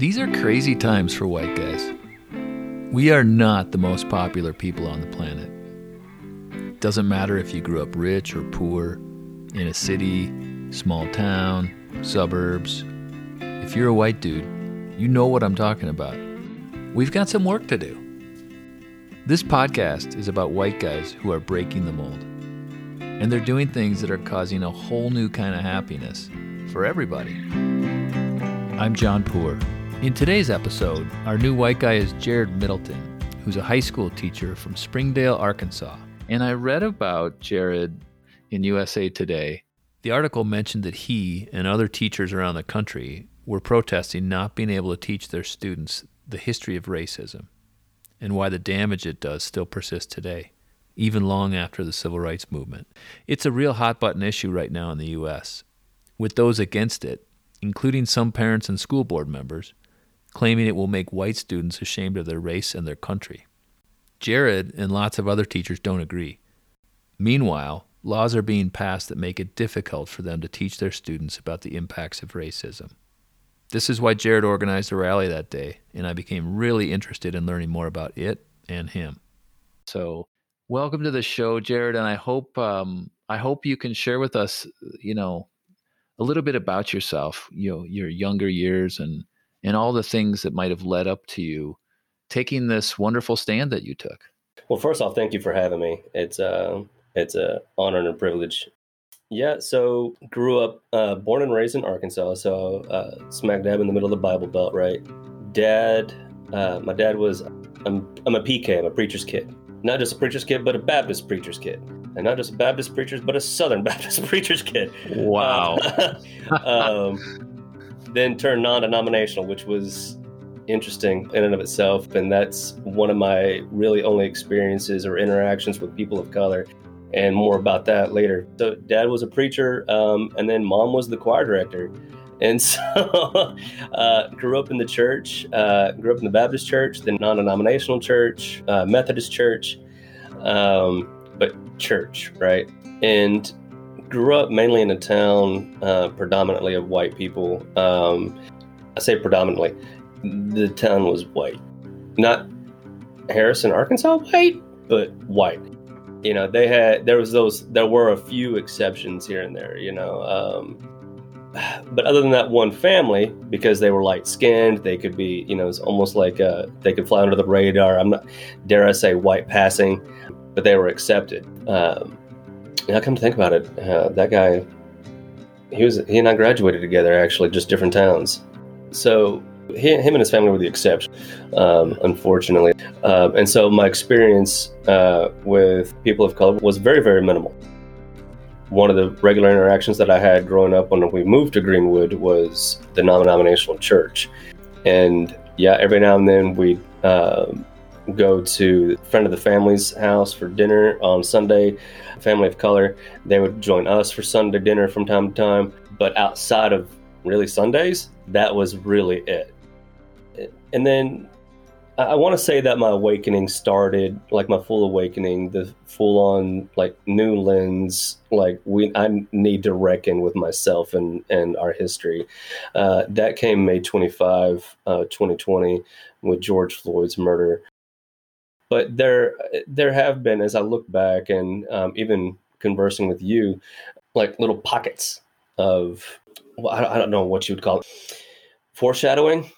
These are crazy times for white guys. We are not the most popular people on the planet. Doesn't matter if you grew up rich or poor, in a city, small town, suburbs. If you're a white dude, you know what I'm talking about. We've got some work to do. This podcast is about white guys who are breaking the mold. And they're doing things that are causing a whole new kind of happiness for everybody. I'm John Poor. In today's episode, our new white guy is Jared Middleton, who's a high school teacher from Springdale, Arkansas. And I read about Jared in USA Today. The article mentioned that he and other teachers around the country were protesting not being able to teach their students the history of racism and why the damage it does still persists today, even long after the civil rights movement. It's a real hot button issue right now in the U.S., with those against it, including some parents and school board members, claiming it will make white students ashamed of their race and their country. Jared and lots of other teachers don't agree. Meanwhile, laws are being passed that make it difficult for them to teach their students about the impacts of racism. This is why Jared organized a rally that day, and I became really interested in learning more about it and him. So, welcome to the show, Jared, and I hope um, I hope you can share with us, you know, a little bit about yourself, you know, your younger years and and all the things that might have led up to you taking this wonderful stand that you took. Well, first off, thank you for having me. It's uh, it's a honor and a privilege yeah, so grew up, uh, born and raised in Arkansas, so uh, smack dab in the middle of the Bible Belt, right? Dad, uh, my dad was, I'm, I'm a PK, I'm a preacher's kid. Not just a preacher's kid, but a Baptist preacher's kid. And not just a Baptist preacher's, but a Southern Baptist preacher's kid. Wow. um, then turned non denominational, which was interesting in and of itself. And that's one of my really only experiences or interactions with people of color and more about that later. So, dad was a preacher, um, and then mom was the choir director. And so, uh, grew up in the church, uh, grew up in the Baptist church, then non denominational church, uh, Methodist church, um, but church, right? And grew up mainly in a town uh, predominantly of white people. Um, I say predominantly, the town was white. Not Harrison, Arkansas white, but white you know they had there was those there were a few exceptions here and there you know um, but other than that one family because they were light skinned they could be you know it's almost like uh, they could fly under the radar i'm not dare i say white passing but they were accepted um, and come to think about it uh, that guy he was he and i graduated together actually just different towns so he, him and his family were the exception, um, unfortunately. Uh, and so my experience uh, with people of color was very, very minimal. One of the regular interactions that I had growing up when we moved to Greenwood was the non-denominational church. And yeah, every now and then we'd uh, go to friend of the family's house for dinner on Sunday, family of color. They would join us for Sunday dinner from time to time. But outside of really Sundays, that was really it and then I want to say that my awakening started, like my full awakening, the full on like new lens, like we I need to reckon with myself and and our history. Uh, that came May 25, uh, 2020, with George Floyd's murder. But there there have been, as I look back and um, even conversing with you, like little pockets of well, I, I don't know what you would call it, foreshadowing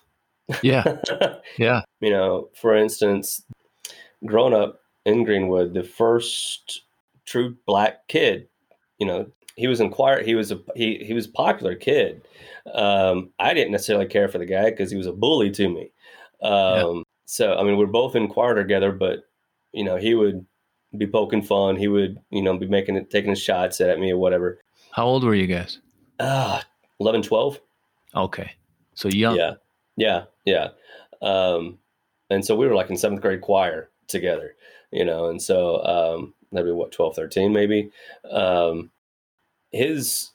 yeah. Yeah. you know, for instance, growing up in Greenwood, the first true black kid, you know, he was in choir. He was a he he was a popular kid. Um, I didn't necessarily care for the guy because he was a bully to me. Um, yeah. So I mean, we're both in choir together, but you know, he would be poking fun. He would you know be making it, taking his shots at me or whatever. How old were you guys? Uh, 11, 12. Okay, so young. Yeah, yeah. Yeah. Um, and so we were like in seventh grade choir together, you know, and so um, that'd be what, 12, 13 maybe. Um, his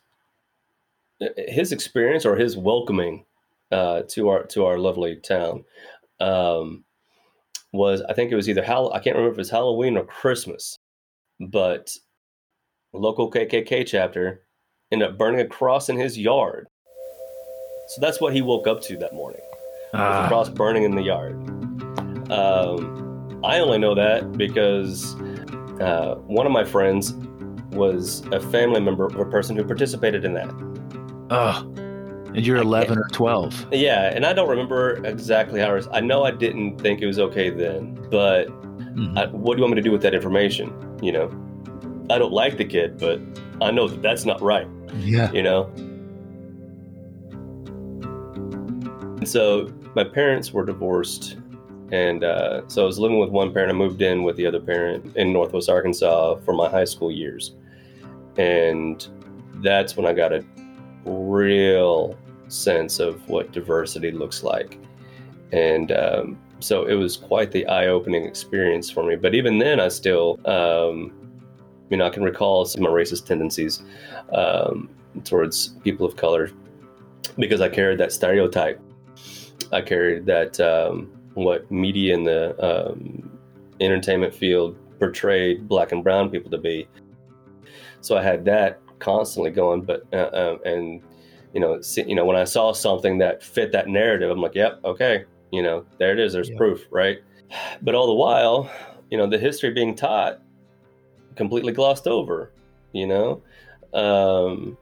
his experience or his welcoming uh, to our to our lovely town um, was I think it was either Hall I can't remember if it was Halloween or Christmas, but local KKK chapter ended up burning a cross in his yard. So that's what he woke up to that morning. with a cross burning in the yard. Um, I only know that because uh, one of my friends was a family member of a person who participated in that. Oh, and you're I 11 can't- or 12. Yeah, and I don't remember exactly how it was. I know I didn't think it was okay then, but Mhm. I, what do you want me to do with that information? You know, I don't like the kid, but I know that that's not right. yeah. You know. And so my parents were divorced, and uh, so I was living with one parent. I moved in with the other parent in Northwest Arkansas for my high school years, and that's when I got a real sense of what diversity looks like, and um, so it was quite the eye-opening experience for me. But even then, I still, um, you know, I can recall some of my racist tendencies um, towards people of color because I carried that stereotype. I carried that um, what media in the um, entertainment field portrayed black and brown people to be. So I had that constantly going, but uh, uh, and you know, see, you know, when I saw something that fit that narrative, I'm like, yep, okay, you know, there it is. There's Yeah. proof, right? But all the while, you know, the history being taught completely glossed over. You know, um,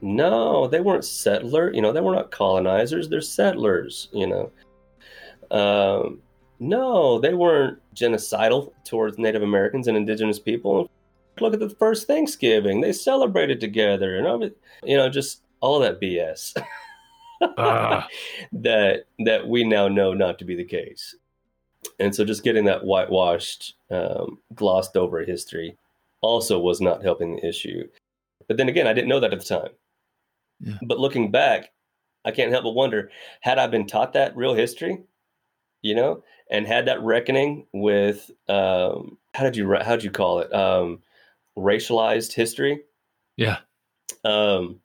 no, they weren't settler. You know, they were not colonizers. They're settlers. You know, um, no, they weren't genocidal towards Native Americans and Indigenous people. Look at the first Thanksgiving; they celebrated together, and you know, just all that BS Ah. that that we now know not to be the case. And so, just getting that whitewashed, um, glossed over history also was not helping the issue. But then again, I didn't know that at the time. Yeah. But looking back, I can't help but wonder: had I been taught that real history, you know, and had that reckoning with um, how did you how did you call it um, racialized history? yeah. um,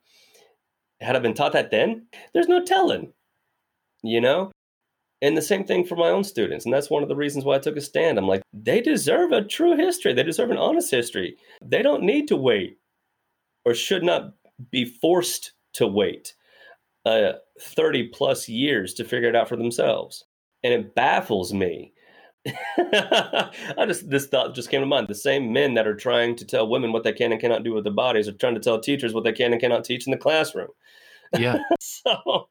had I been taught that then, there's no telling, you know? And the same thing for my own students. And that's one of the reasons why I took a stand. I'm like, they deserve a true history. They deserve an honest history. They don't need to wait or should not be forced to wait uh, 30 plus years to figure it out for themselves. And it baffles me. I just this thought just came to mind. The same men that are trying to tell women what they can and cannot do with their bodies are trying to tell teachers what they can and cannot teach in the classroom. Yeah. So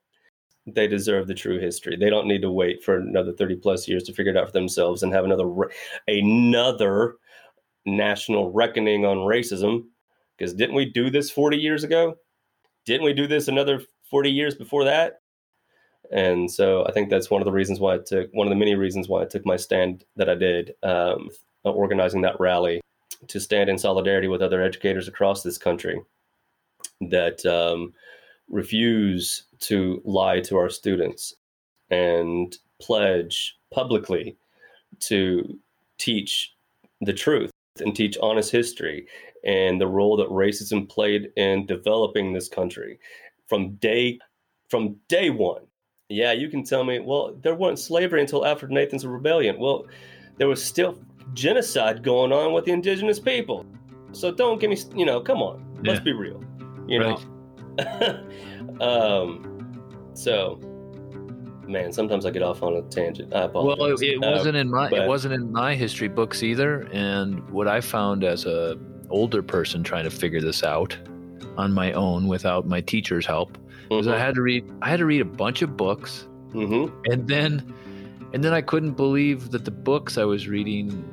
they deserve the true history. They don't need to wait for another 30 plus years to figure it out for themselves and have another another national reckoning on racism. Because didn't we do this 40 years ago? Didn't we do this another 40 years before that? And so I think that's one of the reasons why I took one of the many reasons why I took my stand that I did, um, organizing that rally to stand in solidarity with other educators across this country that um, refuse to lie to our students and pledge publicly to teach the truth and teach honest history and the role that racism played in developing this country from day from day one yeah you can tell me well there wasn't slavery until after nathan's rebellion well there was still genocide going on with the indigenous people so don't give me you know come on let's be real you know um, so, man, sometimes I get off on a tangent. I apologize. Well, it, it Uh, wasn't in my but- it wasn't in my history books either. And what I found as a older person trying to figure this out on my own without my teacher's help was I mhm, had to read I had to read a bunch of books, mhm. and then and then I couldn't believe that the books I was reading,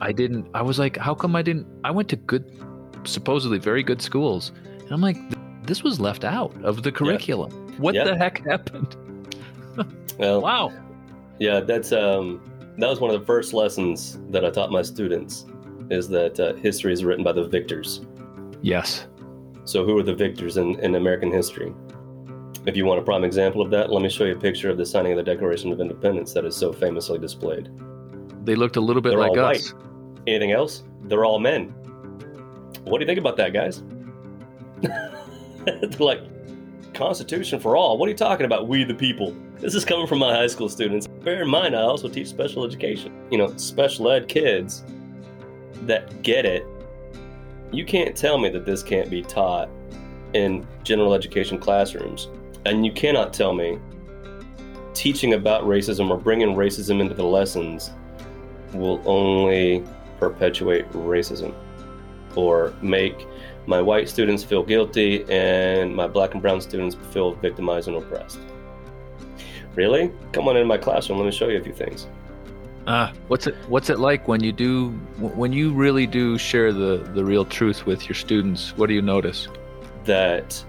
I didn't. I was like, how come I didn't? I went to good, supposedly very good schools, and I'm like, this was left out of the curriculum. What Yeah. the heck happened? Well, Wow. yeah, that's um, that was one of the first lessons that I taught my students is that uh, history is written by the victors. Yes. So, who are the victors in, in American history? If you want a prime example of that, let me show you a picture of the signing of the Declaration of Independence that is so famously displayed. They looked a little bit They're like us. Anything else? They're all men. What do you think about that, guys? Like, Constitution for all. What are you talking about? We the people. This is coming from my high school students. Bear in mind, I also teach special education. You know, special ed kids that get it. You can't tell me that this can't be taught in general education classrooms. And you cannot tell me teaching about racism or bringing racism into the lessons will only perpetuate racism or make my white students feel guilty and my black and brown students feel victimized and oppressed. Really? Come on into my classroom. Let me show you a few things. Ah, uh, what's it what's it like when you do when you really do share the the real truth with your students? What do you notice? That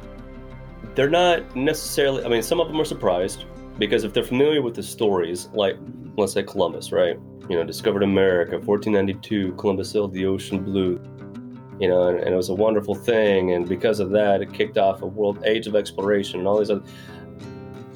they're not necessarily I mean some of them are surprised because if they're familiar with the stories like let's say Columbus, right? You know, discovered America, 1492, Columbus sailed the ocean blue. You know, and, and it was a wonderful thing and because of that it kicked off a world age of exploration and all these other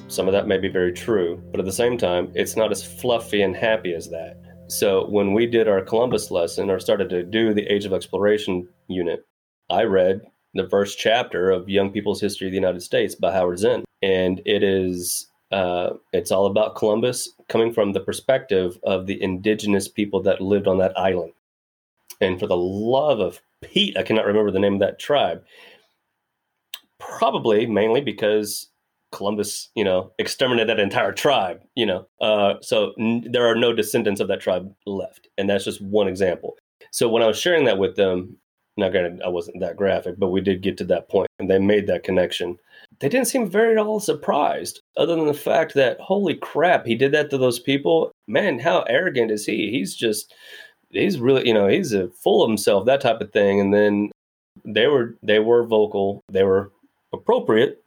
some of that may be very true, but at the same time, it's not as fluffy and happy as that. So when we did our Columbus lesson or started to do the Age of Exploration unit, I read the first chapter of Young People's History of the United States by Howard Zinn, and it is uh, it's all about Columbus coming from the perspective of the indigenous people that lived on that island. And for the love of Pete, I cannot remember the name of that tribe. Probably mainly because Columbus, you know, exterminated that entire tribe, you know. Uh, so n- there are no descendants of that tribe left. And that's just one example. So when I was sharing that with them, now granted, I wasn't that graphic, but we did get to that point and they made that connection. They didn't seem very at all surprised, other than the fact that, holy crap, he did that to those people. Man, how arrogant is he? He's just, he's really, you know, he's a, full of himself, that type of thing. And then they were, they were vocal, they were appropriate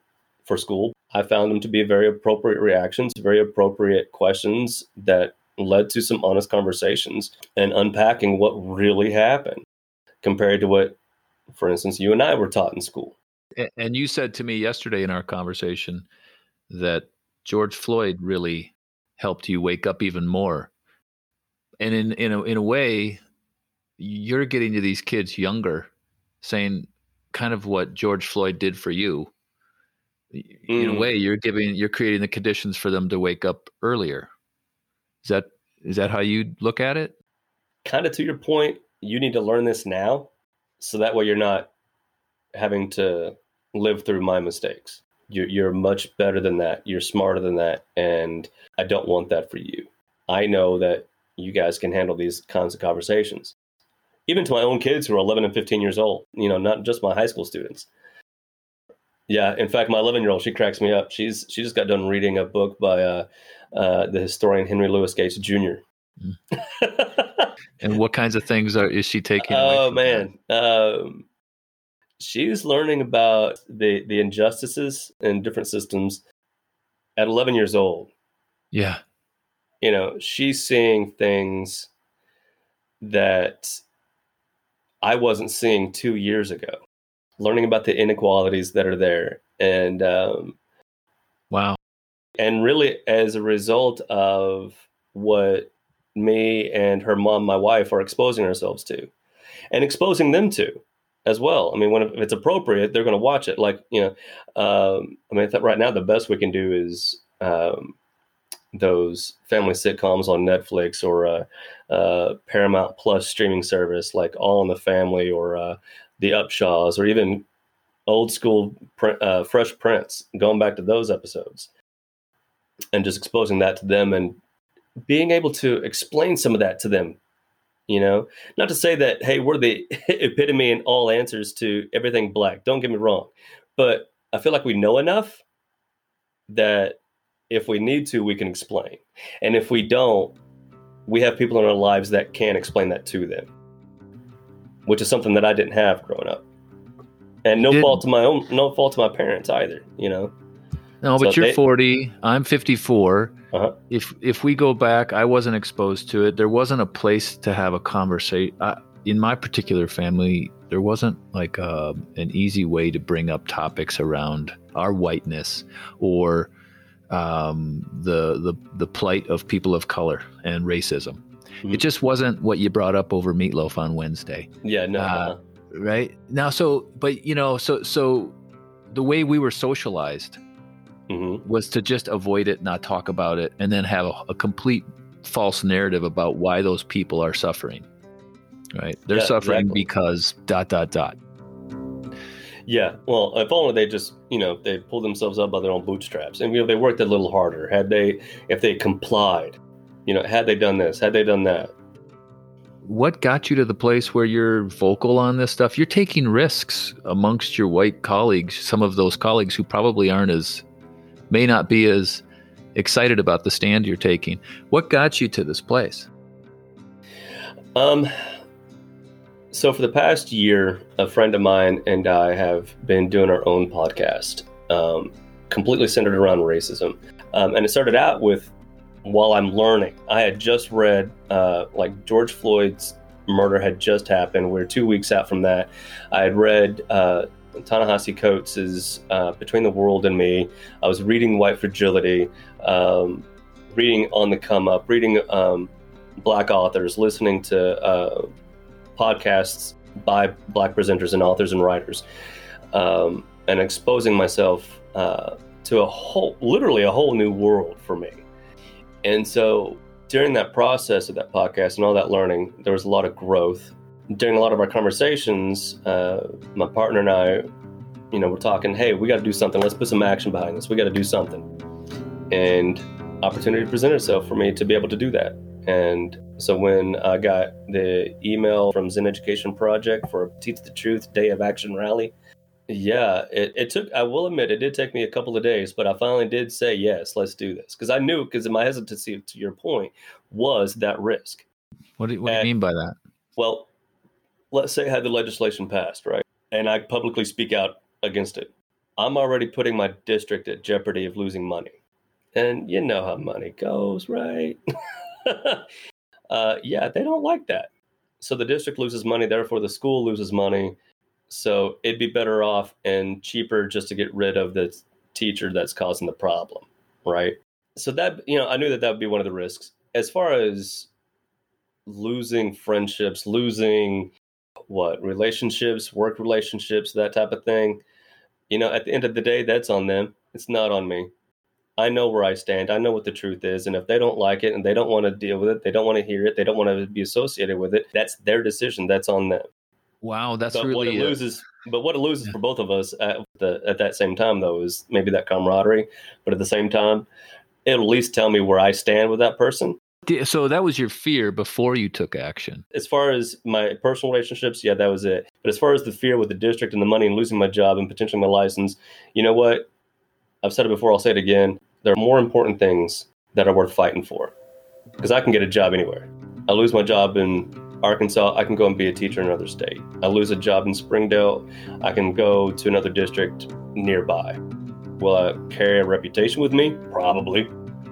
for school, I found them to be very appropriate reactions, very appropriate questions that led to some honest conversations and unpacking what really happened compared to what, for instance, you and I were taught in school. And you said to me yesterday in our conversation that George Floyd really helped you wake up even more. And in in a, in a way, you're getting to these kids younger, saying kind of what George Floyd did for you in mm. a way you're giving you're creating the conditions for them to wake up earlier is that is that how you look at it kind of to your point you need to learn this now so that way you're not having to live through my mistakes you're, you're much better than that you're smarter than that and i don't want that for you i know that you guys can handle these kinds of conversations even to my own kids who are 11 and 15 years old you know not just my high school students yeah, in fact, my 11 year old she cracks me up. She's she just got done reading a book by uh, uh, the historian Henry Louis Gates Jr. Mm. and what kinds of things are is she taking? Oh man, um, she's learning about the the injustices in different systems at 11 years old. Yeah, you know, she's seeing things that I wasn't seeing two years ago learning about the inequalities that are there, and um, wow, and really as a result of what me and her mom, my wife, are exposing ourselves to, and exposing them to as well. I mean, when if it's appropriate, they're going to watch it. Like you know, um, I mean, right now the best we can do is um, those family sitcoms on Netflix or uh, uh, Paramount Plus streaming service, like All in the Family or uh, the Upshaws or even old school uh, Fresh Prince, going back to those episodes and just exposing that to them and being able to explain some of that to them. You know, not to say that, hey, we're the epitome and all answers to everything black. Don't get me wrong. But I feel like we know enough that if we need to, we can explain. And if we don't, we have people in our lives that can explain that to them which is something that I didn't have growing up. And no fault to my own, no fault to my parents either. You know. No, but so you're they, 40. I'm 54. Uh-huh. If if we go back, I wasn't exposed to it. There wasn't a place to have a conversation. in my particular family, there wasn't like a, uh, an easy way to bring up topics around our whiteness or um, the the the plight of people of color and racism. Mm-hmm. It just wasn't what you brought up over meatloaf on Wednesday. Yeah, no. Uh, uh-huh. right now, so but you know, so so the way we were socialized mm-hmm. was to just avoid it, not talk about it, and then have a, a complete false narrative about why those people are suffering. Right? They're yeah, suffering exactly. because dot dot dot. Yeah, well, if only they just, you know, they pulled themselves up by their own bootstraps, and you know, they worked a little harder. Had they, if they complied, you know, had they done this, had they done that. What got you to the place where you're vocal on this stuff? You're taking risks amongst your white colleagues, some of those colleagues who probably aren't as, may not be as excited about the stand you're taking. What got you to this place? Um, so for the past year, a friend of mine and I have been doing our own podcast, um, completely centered around racism. Um, and it started out with while I'm learning. I had just read, uh, like George Floyd's murder had just happened. We are two weeks out from that. I had read uh, Ta-Nehisi Coates's uh, Between the World and Me. I was reading White Fragility, um, reading On the Come Up, reading um, Black authors, listening to uh, podcasts by Black presenters and authors and writers, um, and exposing myself uh, to a whole, literally a whole new world for me. And so during that process of that podcast and all that learning, there was a lot of growth. During a lot of our conversations, uh, my partner and I, you know, we're talking, hey, we got to do something. Let's put some action behind this. We got to do something. And opportunity presented itself for me to be able to do that. And so when I got the email from Zinn Education Project for Teach the Truth Day of Action Rally, yeah, it, it took, I will admit, it did take me a couple of days, but I finally did say, yes, let's do this. Because I knew, because my hesitancy, to your point, was that risk. What do, what do you mean by that? Well, let's say I had the legislation passed, right? And I publicly speak out against it. I'm already putting my district at jeopardy of losing money. And you know how money goes, right? uh, yeah, they don't like that. So the district loses money, therefore the school loses money. So it'd be better off and cheaper just to get rid of the teacher that's causing the problem, right? So that you know, I knew that that would be one of the risks. As far as losing friendships, losing what relationships, work relationships, that type of thing. You know, at the end of the day, that's on them. It's not on me. I know where I stand. I know what the truth is. And if they don't like it and they don't want to deal with it, they don't want to hear it, they don't want to be associated with it, that's their decision. That's on them. Wow, that's but really what it loses. But what it loses yeah. for both of us at the at that same time, though, is maybe that camaraderie. But at the same time, it'll at least tell me where I stand with that person. So that was your fear before you took action. As far as my personal relationships, yeah, that was it. But as far as the fear with the district and the money and losing my job and potentially my license, you know what? I've said it before. I'll say it again there are more important things that are worth fighting for. Because I can get a job anywhere. I lose my job in Arkansas, I can go and be a teacher in another state. I lose a job in Springdale, I can go to another district nearby. Will I carry a reputation with me? Probably.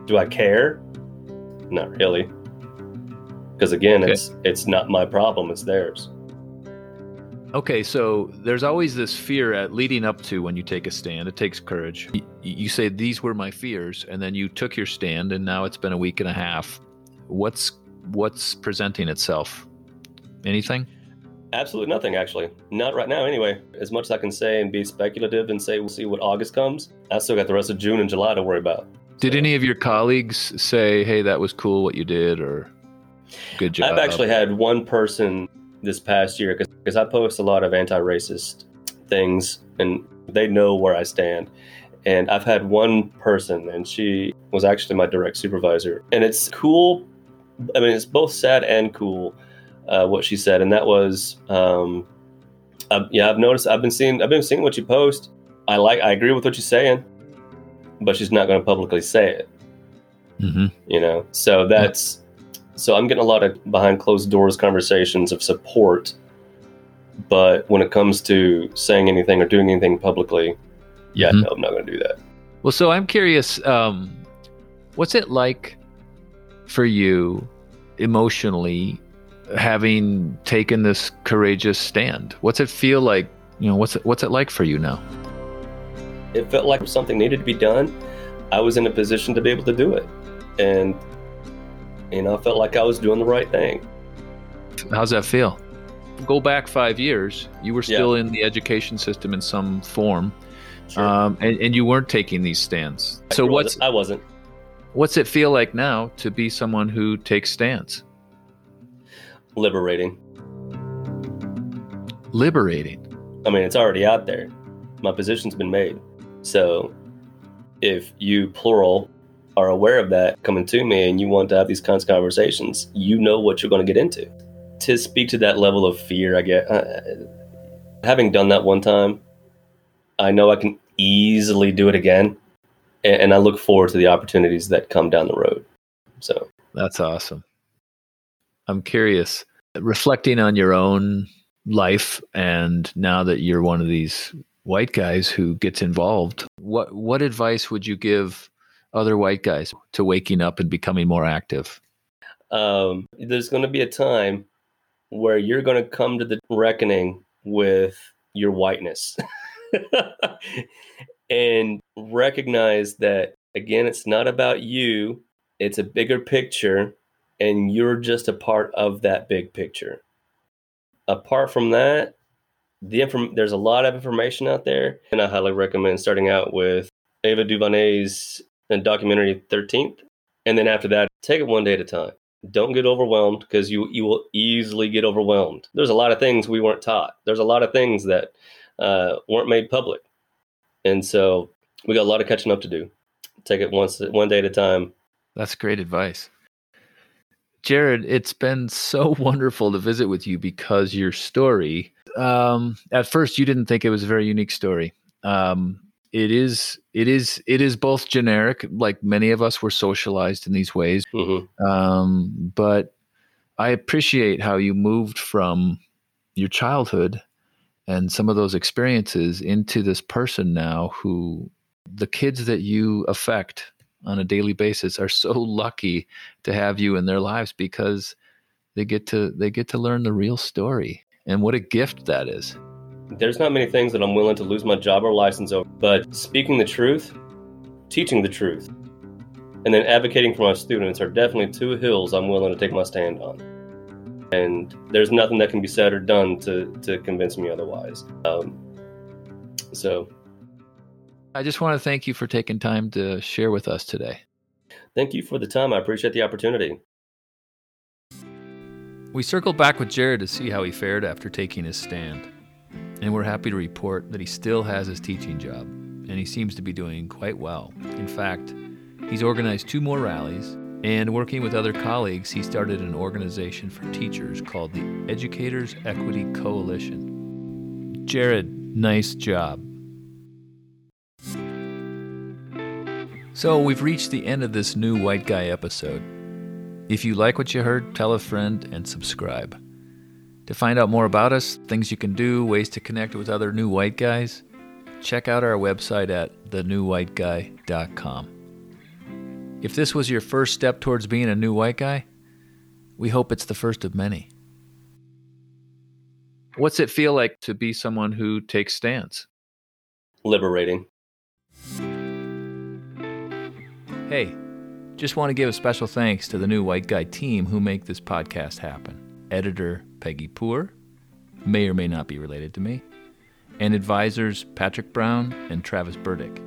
Do I care? Not really. Because again, okay. it's it's not my problem, it's theirs. Okay, so there's always this fear at leading up to when you take a stand. It takes courage. You say these were my fears, and then you took your stand, and now it's been a week and a half. What's what's presenting itself? Anything? Absolutely nothing, actually. Not right now, anyway. As much as I can say and be speculative and say we'll see what August comes, I still got the rest of June and July to worry about. Did so. any of your colleagues say, "Hey, that was cool what you did," or "Good job"? I've actually had one person this past year because I post a lot of anti-racist things and they know where I stand. And I've had one person, and she was actually my direct supervisor. And it's cool. I mean, it's both sad and cool uh, what she said, and that was, um, uh, yeah, I've noticed. I've been seeing. I've been seeing what you post. I like. I agree with what you're saying, but she's not going to publicly say it. Mm-hmm. You know, so that's so I'm getting a lot of behind closed doors conversations of support. But when it comes to saying anything or doing anything publicly, yeah, mm-hmm. no, I'm not going to do that. Well, so I'm curious, um, what's it like for you emotionally having taken this courageous stand? What's it feel like? You know, what's it, what's it like for you now? It felt like something needed to be done. I was in a position to be able to do it. And you know, I felt like I was doing the right thing. How's that feel? Go back five years, you were still yeah. in the education system in some form, sure. um, and, and, you weren't taking these stands. So I what's I wasn't. What's it feel like now to be someone who takes stands? Liberating. Liberating. I mean, it's already out there. my position's been made. So if you plural are aware of that coming to me and you want to have these kinds of conversations, you know what you're going to get into. To speak to that level of fear, I get uh, having done that one time, I know I can easily do it again, and, and I look forward to the opportunities that come down the road. So that's awesome. I'm curious, reflecting on your own life, and now that you're one of these white guys who gets involved, what what advice would you give other white guys to waking up and becoming more active? Um, there's going to be a time where you're going to come to the reckoning with your whiteness and recognize that again it's not about you it's a bigger picture and you're just a part of that big picture apart from that the inform- there's a lot of information out there and i highly recommend starting out with ava duvernay's documentary 13th and then after that take it one day at a time. Don't get overwhelmed because you you will easily get overwhelmed. There's a lot of things we weren't taught. There's a lot of things that uh, weren't made public. And so we got a lot of catching up to do. Take it once one day at a time. That's great advice. Jared it's been so wonderful to visit with you because your story um, at first you didn't think it was a very unique story. Um, it is it is it is both generic like many of us were socialized in these ways. Mm-hmm. um, but i appreciate how you moved from your childhood and some of those experiences into this person now who the kids that you affect on a daily basis are so lucky to have you in their lives because they get to they get to learn the real story and what a gift that is there's not many things that I'm willing to lose my job or license over, but speaking the truth, teaching the truth, and then advocating for my students are definitely two hills I'm willing to take my stand on. And there's nothing that can be said or done to, to convince me otherwise. Um, so. I just want to thank you for taking time to share with us today. Thank you for the time. I appreciate the opportunity. We circled back with Jared to see how he fared after taking his stand and we're happy to report that he still has his teaching job, and he seems to be doing quite well. In fact, he's organized two more rallies, and working with other colleagues, he started an organization for teachers called the Educators Equity Coalition. Jared, nice job. So, we've reached the end of this new White Guy episode. If you like what you heard, tell a friend and subscribe. To find out more about us, things you can do, ways to connect with other new white guys, check out our website at thenewwhiteguy.com. If this was your first step towards being a new white guy, we hope it's the first of many. What's it feel like to be someone who takes stands? Liberating. Hey, just want to give a special thanks to the new White Guy team who make this podcast happen editor Peggy Poor, may or may not be related to me, and advisors Patrick Brown and Travis Burdick.